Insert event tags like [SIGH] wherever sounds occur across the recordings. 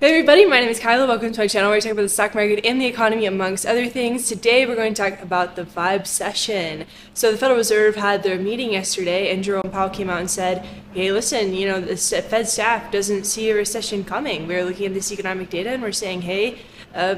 Hey everybody, my name is Kyla. Welcome to my channel where I talk about the stock market and the economy amongst other things. Today we're going to talk about the vibecession. So the Federal Reserve had their meeting yesterday and Jerome Powell came out and said, hey listen, you know, the Fed staff doesn't see a recession coming. We're looking at this economic data and we're saying, hey, uh,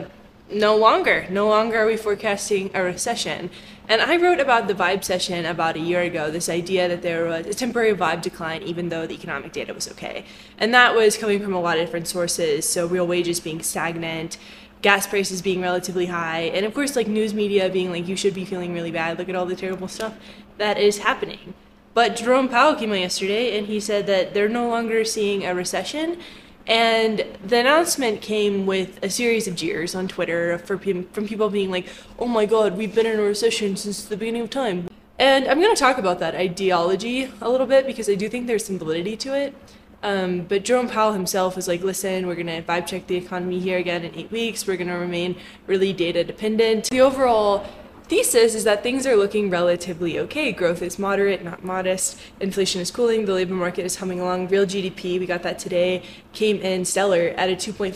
no longer, no longer are we forecasting a recession. And I wrote about the vibecession about a year ago, this idea that there was a temporary vibe decline even though the economic data was okay. And that was coming from a lot of different sources. So real wages being stagnant, gas prices being relatively high, and of course like news media being like you should be feeling really bad, look at all the terrible stuff that is happening. But Jerome Powell came out yesterday and he said that they're no longer seeing a recession and the announcement came with a series of jeers on Twitter for, from people being like, oh my god, we've been in a recession since the beginning of time. And I'm going to talk about that ideology a little bit because I do think there's some validity to it. Um, but Jerome Powell himself was like, listen, we're going to vibe check the economy here again in eight weeks. We're going to remain really data dependent. The overall thesis is that things are looking relatively okay. Growth is moderate, not modest. Inflation is cooling. The labor market is humming along. Real GDP, we got that today, came in stellar at a 2.4%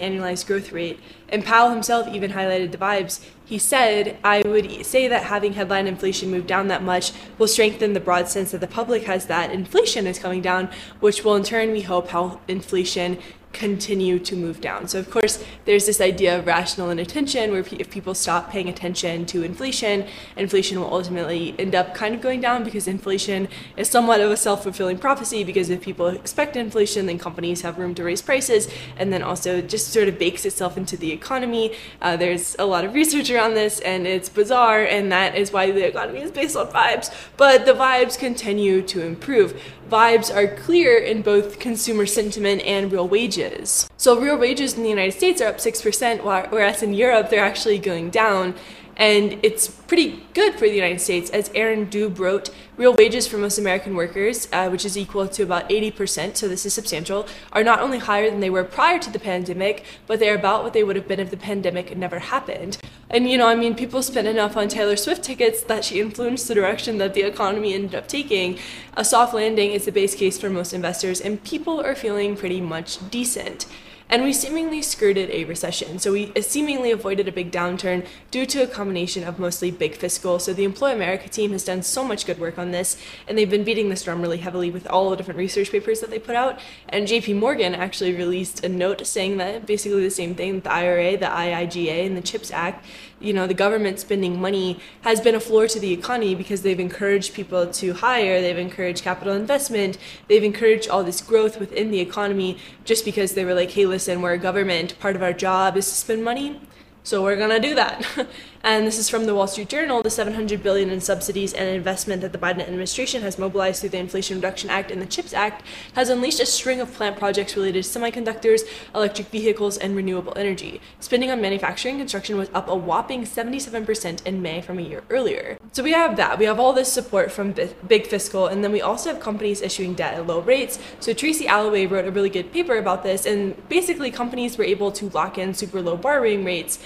annualized growth rate. And Powell himself even highlighted the vibes. He said, I would say that having headline inflation move down that much will strengthen the broad sense that the public has that inflation is coming down, which will in turn, we hope, help inflation continue to move down. So, of course, there's this idea of rational inattention where if people stop paying attention to inflation, inflation will ultimately end up kind of going down because inflation is somewhat of a self fulfilling prophecy because if people expect inflation, then companies have room to raise prices and then also just sort of bakes itself into the economy. Uh, there's a lot of research around this and it's bizarre, and that is why the economy is based on vibes. But the vibes continue to improve. Vibes are clear in both consumer sentiment and real wages wages. So real wages in the United States are up 6%, whereas in Europe they're actually going down. And it's pretty good for the United States. As Arin Dube wrote, real wages for most American workers, uh, which is equal to about 80%, so this is substantial, are not only higher than they were prior to the pandemic, but they're about what they would have been if the pandemic never happened. And you know, I mean, people spent enough on Taylor Swift tickets that she influenced the direction that the economy ended up taking. A soft landing is the base case for most investors, and people are feeling pretty much decent and we seemingly skirted a recession. So we seemingly avoided a big downturn due to a combination of mostly big fiscal. So the Employ America team has done so much good work on this, and they've been beating this drum really heavily with all the different research papers that they put out. And JP Morgan actually released a note saying that basically the same thing the IRA, the IIJA, and the CHIPS Act, you know, the government spending money has been a floor to the economy because they've encouraged people to hire, they've encouraged capital investment, they've encouraged all this growth within the economy just because they were like, hey, listen, listen, we're a government, part of our job is to spend money, so we're gonna do that. [LAUGHS] And this is from the Wall Street Journal. The 700 billion in subsidies and investment that the Biden administration has mobilized through the Inflation Reduction Act and the CHIPS Act has unleashed a string of plant projects related to semiconductors, electric vehicles, and renewable energy. Spending on manufacturing construction was up a whopping 77% in May from a year earlier. So we have that. We have all this support from big fiscal, and then we also have companies issuing debt at low rates. So Tracy Alloway wrote a really good paper about this, and basically companies were able to lock in super low borrowing rates,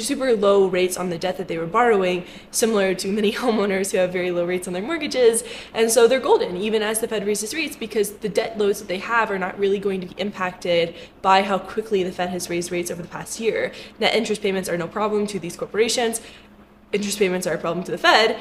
super low rates on the debt that they were borrowing, similar to many [LAUGHS] homeowners who have very low rates on their mortgages. And so they're golden, even as the Fed raises rates, because the debt loads that they have are not really going to be impacted by how quickly the Fed has raised rates over the past year. Net interest payments are no problem to these corporations. Interest payments are a problem to the Fed,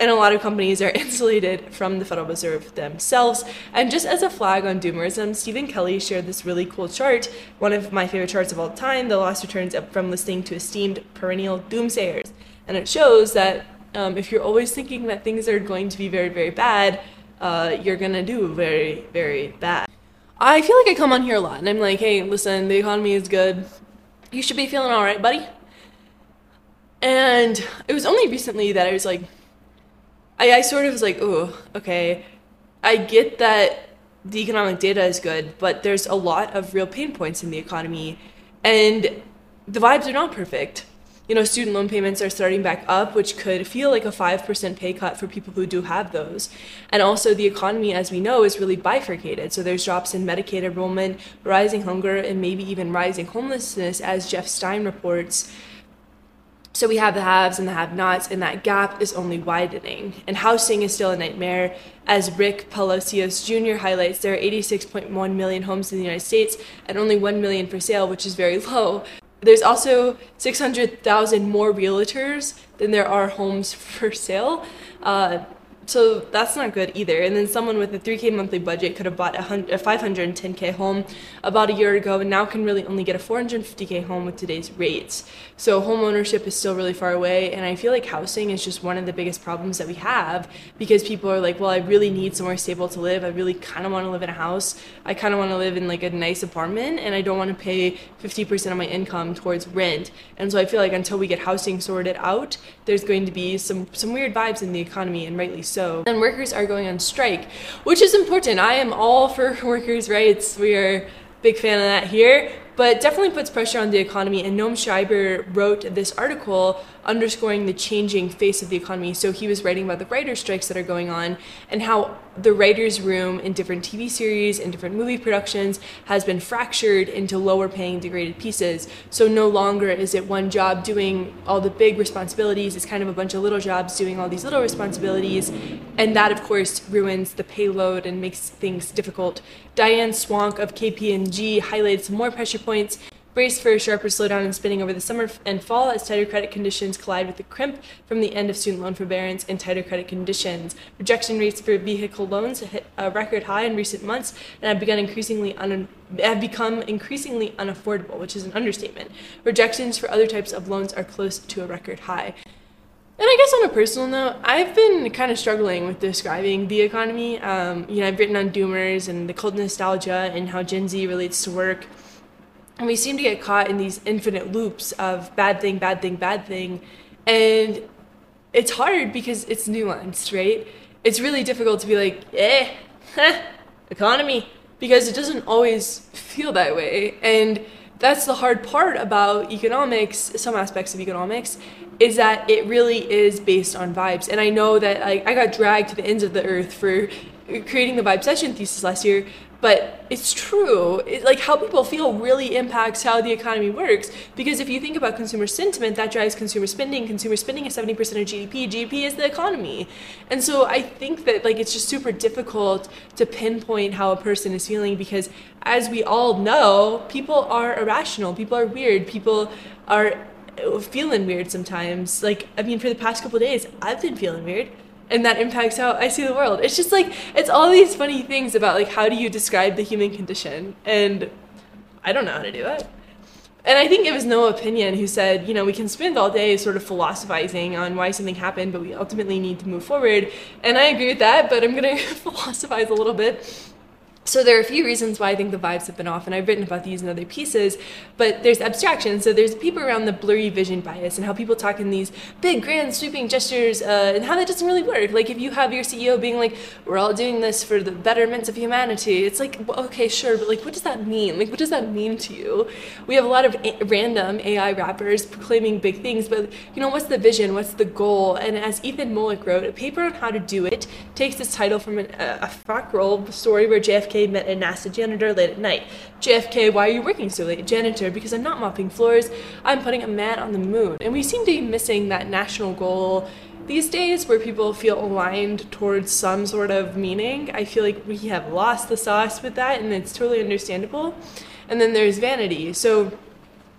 and a lot of companies are [LAUGHS] insulated from the Federal Reserve themselves. And just as a flag on doomerism, Stephen Kelly shared this really cool chart, one of my favorite charts of all time, the lost returns from listening to esteemed perennial doomsayers. And it shows that um, if you're always thinking that things are going to be very, very bad, uh, you're gonna do very, very bad. I feel like I come on here a lot and I'm like, hey, listen, the economy is good. You should be feeling all right, buddy. And it was only recently that I was like, I, I sort of was like, oh, okay. I get that the economic data is good, but there's a lot of real pain points in the economy, and the vibes are not perfect. You know, student loan payments are starting back up, which could feel like a 5% pay cut for people who do have those. And also, the economy, as we know, is really bifurcated. So there's drops in Medicaid enrollment, rising hunger, and maybe even rising homelessness, as Jeff Stein reports So we have the haves and the have nots, and that gap is only widening. And housing is still a nightmare. As Rick Palacios Jr. highlights, there are 86.1 million homes in the United States and only 1 million for sale, which is very [LAUGHS] low. There's also 600,000 more realtors than there are homes [LAUGHS] for sale. Uh, so that's not good either. And then someone with a 3K monthly budget could have bought a, a 510K home about a year ago and now can really only get a 450K home with today's rates. So home ownership is still really far away. And I feel like housing is just one of the biggest problems that we have because people are like, well, I really need somewhere stable to live. I really kind of want to live in a house. I kind of want to live in like a nice apartment and I don't want to pay 50% of my income towards rent. And so I feel like until we get housing sorted out, there's going to be some, some weird vibes in the economy and rightly so so. And workers are going on strike, which is important. I am all for [LAUGHS] workers' rights. We are big fan of that here but definitely puts pressure on the economy. And Noam Scheiber wrote this article underscoring the changing face of the economy. So he was writing about the writer's strikes that are going on and how the writer's room in different TV series and different movie productions has been fractured into lower paying degraded pieces. So no longer is it one job doing all the big responsibilities, it's kind of a bunch of little jobs doing all these little responsibilities. And that, of course, ruins the payload and makes things difficult. Diane Swonk of KPMG highlights more pressure points Brace for a sharper slowdown in spending over the summer and fall as tighter credit conditions collide with the crimp from the end of student loan forbearance and tighter credit conditions. Rejection rates for vehicle loans hit a record high in recent months and have begun increasingly un- have become increasingly unaffordable, which is an understatement. Rejections for other types of loans are close to a record high. And I guess on a personal note, I've been kind of struggling with describing the economy. Um, you know, I've written on doomers and the cold nostalgia and how Gen Z relates to work. And we seem to get caught in these infinite loops of bad thing, bad thing, bad thing. And it's hard because it's nuanced, right? It's really difficult to be like, eh, [LAUGHS] economy, because it doesn't always feel that way. And that's the hard part about economics, some aspects of economics, is that it really is based on vibes. And I know that like, I got dragged to the ends of the earth for creating the vibecession thesis last year but it's true it, like how people feel really impacts how the economy works because if you think about consumer sentiment that drives consumer spending consumer spending is 70% of gdp gdp is the economy. And so i think that like it's just super difficult to pinpoint how a person is feeling because as we all know people are irrational people are weird people are uh, feeling weird sometimes. Like i mean for the past couple days i've been feeling weird and that impacts how I see the world. It's just like it's all these funny things about like how do you describe the human condition, and I don't know how to do that. And I think it was Noahpinion who said, you know, we can spend all day sort of philosophizing on why something happened, but we ultimately need to move forward. And I agree with that, but I'm going [LAUGHS] to philosophize a little bit so there are a few reasons why I think the vibes have been off, and I've written about these in other pieces. But there's abstraction. So there's people around the blurry vision bias and how people talk in these big, grand, sweeping gestures, uh, and how that doesn't really work. Like if you have your CEO being like, "We're all doing this for the betterment of humanity," it's like, okay, sure, but like, what does that mean? Like, what does that mean to you? We have a lot of a- random AI wrappers proclaiming big things, but you know, what's the vision? What's the goal? And as Ethan Mollick wrote, a paper on how to do it takes its title from an, a, a roll story where JFK met a NASA janitor late at night. JFK, why are you working so late? Janitor, because I'm not mopping floors, I'm putting a man on the moon. And we seem to be missing that national goal these days where people feel aligned towards some sort of meaning. I feel like we have lost the sauce with that, and it's totally understandable. And then there's vanity. So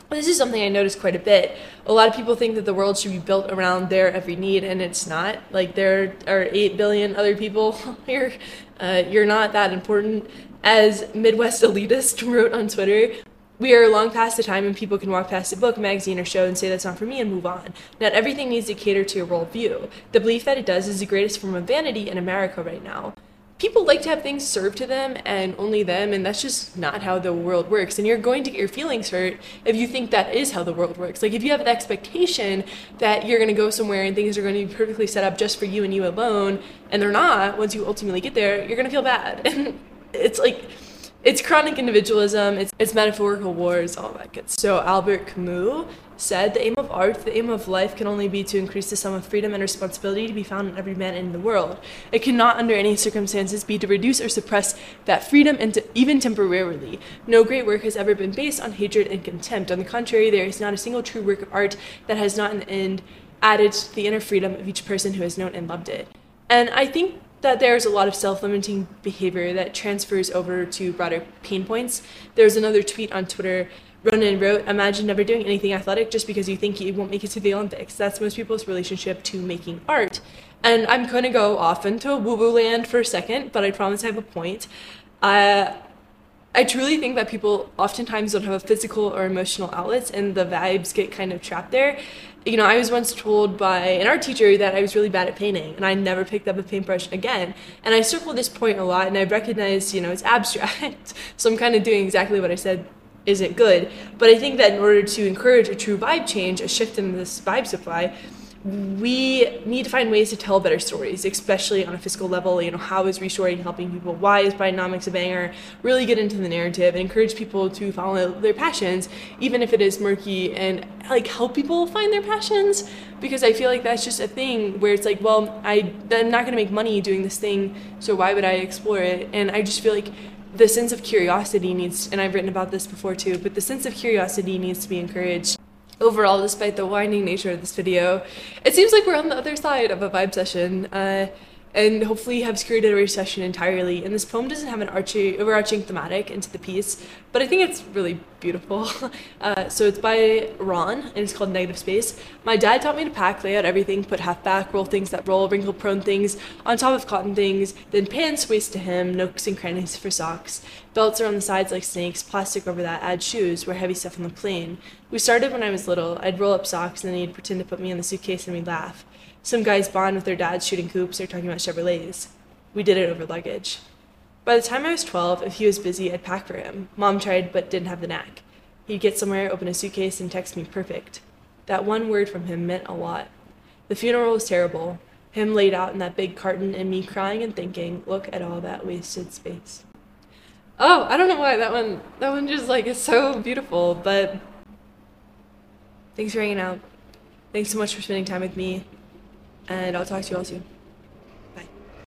this is something I noticed quite a bit. A lot of people think that the world should be built around their every need, and it's not. Like there are eight billion other people [LAUGHS] here. Uh, you're not that important. As Midwest elitist [LAUGHS] wrote on Twitter, we are long past the time when people can walk past a book, magazine, or show and say that's not for me and move on. Not everything needs to cater to your worldview. The belief that it does is the greatest form of vanity in America right now people like to have things served to them and only them and that's just not how the world works. And you're going to get your feelings hurt if you think that is how the world works. Like if you have an expectation that you're going to go somewhere and things are going to be perfectly set up just for you and you alone and they're not once you ultimately get there you're going to feel bad. And [LAUGHS] it's like it's chronic individualism, it's, it's metaphorical wars, all that good. So Albert Camus said the aim of art, the aim of life can only be to increase the sum of freedom and responsibility to be found in every man in the world. It cannot under any circumstances be to reduce or suppress that freedom and to, even temporarily. No great work has ever been based on hatred and contempt. On the contrary, there is not a single true work of art that has not in the end added to the inner freedom of each person who has known and loved it. And I think that there's a lot of self-limiting behavior that transfers over to broader pain points. There's another tweet on Twitter. Ronan wrote, "Imagine never doing anything athletic just because you think you won't make it to the Olympics." That's most people's relationship to making art. And I'm going to go off into woo-woo land for a second, but I promise I have a point. Uh, I truly think that people oftentimes don't have a physical or emotional outlets, and the vibes get kind of trapped there. You know, I was once told by an art teacher that I was really bad at painting, and I never picked up a paintbrush again. And I circle this point a lot, and I recognize, you know, it's [LAUGHS] abstract, so I'm kind of doing exactly what I said isn't good. But I think that in order to encourage a true vibe change, a shift in this vibe supply, we need to find ways to tell better stories, especially on a fiscal level. You know, how is reshoring helping people? Why is Bidenomics a banger? Really get into the narrative and encourage people to follow their passions, even if it is murky, and like help people find their passions. Because I feel like that's just a thing where it's like, well, I, I'm not going to make money doing this thing, so why would I explore it? And I just feel like the sense of curiosity needs, and I've written about this before too, but the sense of curiosity needs to be encouraged overall, despite the winding nature of this video, it seems like we're on the other side of a vibecession. Uh, and hopefully have screwed a recession entirely. And this poem doesn't have an arching, overarching thematic into the piece, but I think it's really beautiful. [LAUGHS] Uh, so it's by Ron, and it's called Negative Space. My dad taught me to pack, lay out everything, put half back, roll things that roll, wrinkle prone things on top of cotton things, then pants waist to hem, nooks and crannies for socks. Belts are on the sides like snakes, plastic over that, add shoes, wear heavy stuff on the plane. We started when I was little. I'd roll up socks, and then he'd pretend to put me in the suitcase and we'd laugh. Some guys bond with their dads shooting hoops or talking about Chevrolets. We did it over luggage. By the time I was 12, if he was busy, I'd pack for him. Mom tried but didn't have the knack. He'd get somewhere, open a suitcase, and text me perfect. That one word from him meant a lot. The funeral was terrible. Him laid out in that big carton, and me crying and thinking, look at all that wasted space. Oh, I don't know why that one that one just like is so beautiful, but thanks for hanging out. Thanks so much for spending time with me and I'll talk to you all soon.